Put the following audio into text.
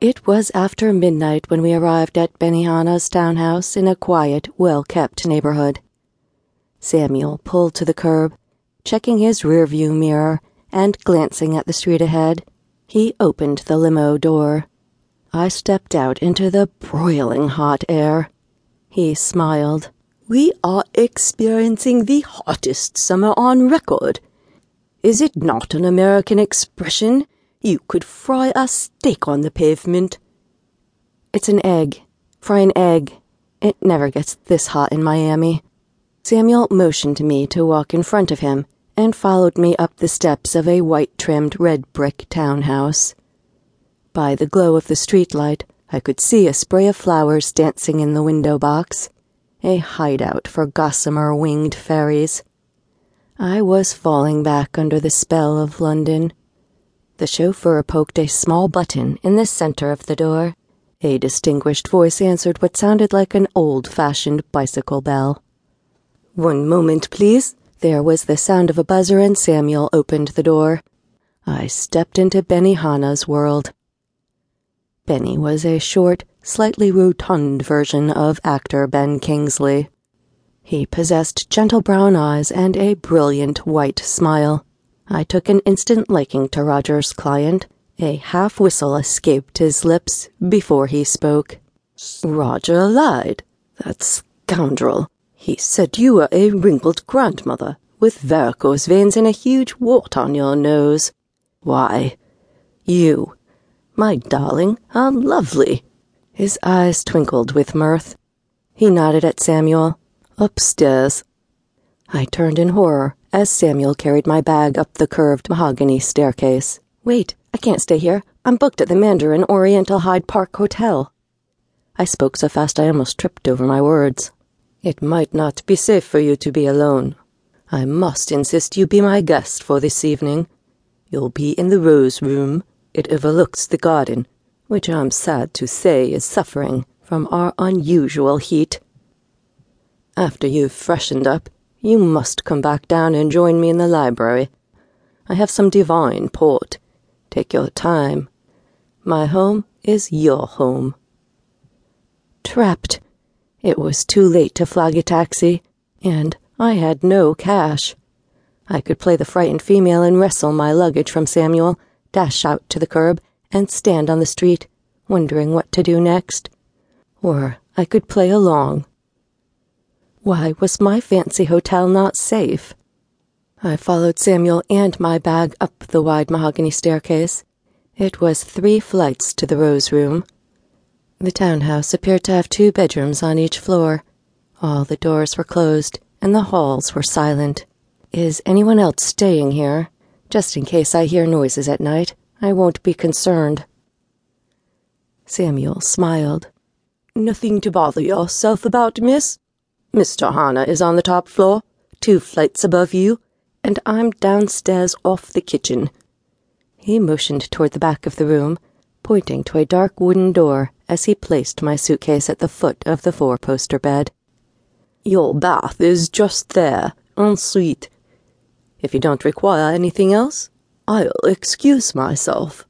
It was after midnight when we arrived at Benihana's townhouse in a quiet, well kept neighborhood. Samuel pulled to the curb, checking his rearview mirror and glancing at the street ahead. He opened the limo door. I stepped out into the broiling hot air. He smiled. We are experiencing the hottest summer on record. Is it not an American expression? You could fry a steak on the pavement. It's an egg. Fry an egg. It never gets this hot in Miami. Samuel motioned to me to walk in front of him and followed me up the steps of a white trimmed red brick townhouse. By the glow of the streetlight, I could see a spray of flowers dancing in the window box, a hideout for gossamer winged fairies. I was falling back under the spell of London the chauffeur poked a small button in the center of the door. A distinguished voice answered what sounded like an old fashioned bicycle bell. One moment, please. There was the sound of a buzzer, and Samuel opened the door. I stepped into Benny Benihana's world. Benny was a short, slightly rotund version of actor Ben Kingsley. He possessed gentle brown eyes and a brilliant white smile. I took an instant liking to Roger's client. A half whistle escaped his lips before he spoke. Roger lied. That scoundrel. He said you were a wrinkled grandmother with varicose veins and a huge wart on your nose. Why, you, my darling, are lovely. His eyes twinkled with mirth. He nodded at Samuel. Upstairs. I turned in horror as Samuel carried my bag up the curved mahogany staircase. Wait, I can't stay here. I'm booked at the Mandarin Oriental Hyde Park Hotel. I spoke so fast I almost tripped over my words. It might not be safe for you to be alone. I must insist you be my guest for this evening. You'll be in the Rose Room. It overlooks the garden, which I'm sad to say is suffering from our unusual heat. After you've freshened up, you must come back down and join me in the library. I have some divine port. Take your time. My home is your home. Trapped. It was too late to flag a taxi, and I had no cash. I could play the frightened female and wrestle my luggage from Samuel, dash out to the curb, and stand on the street, wondering what to do next. Or I could play along why was my fancy hotel not safe? I followed Samuel and my bag up the wide mahogany staircase. It was three flights to the Rose Room. The townhouse appeared to have two bedrooms on each floor. All the doors were closed, and the halls were silent. Is anyone else staying here? Just in case I hear noises at night, I won't be concerned. Samuel smiled. Nothing to bother yourself about, miss? Mr. Hana is on the top floor, two flights above you, and I'm downstairs off the kitchen. He motioned toward the back of the room, pointing to a dark wooden door as he placed my suitcase at the foot of the four poster bed. Your bath is just there, en suite. If you don't require anything else, I'll excuse myself.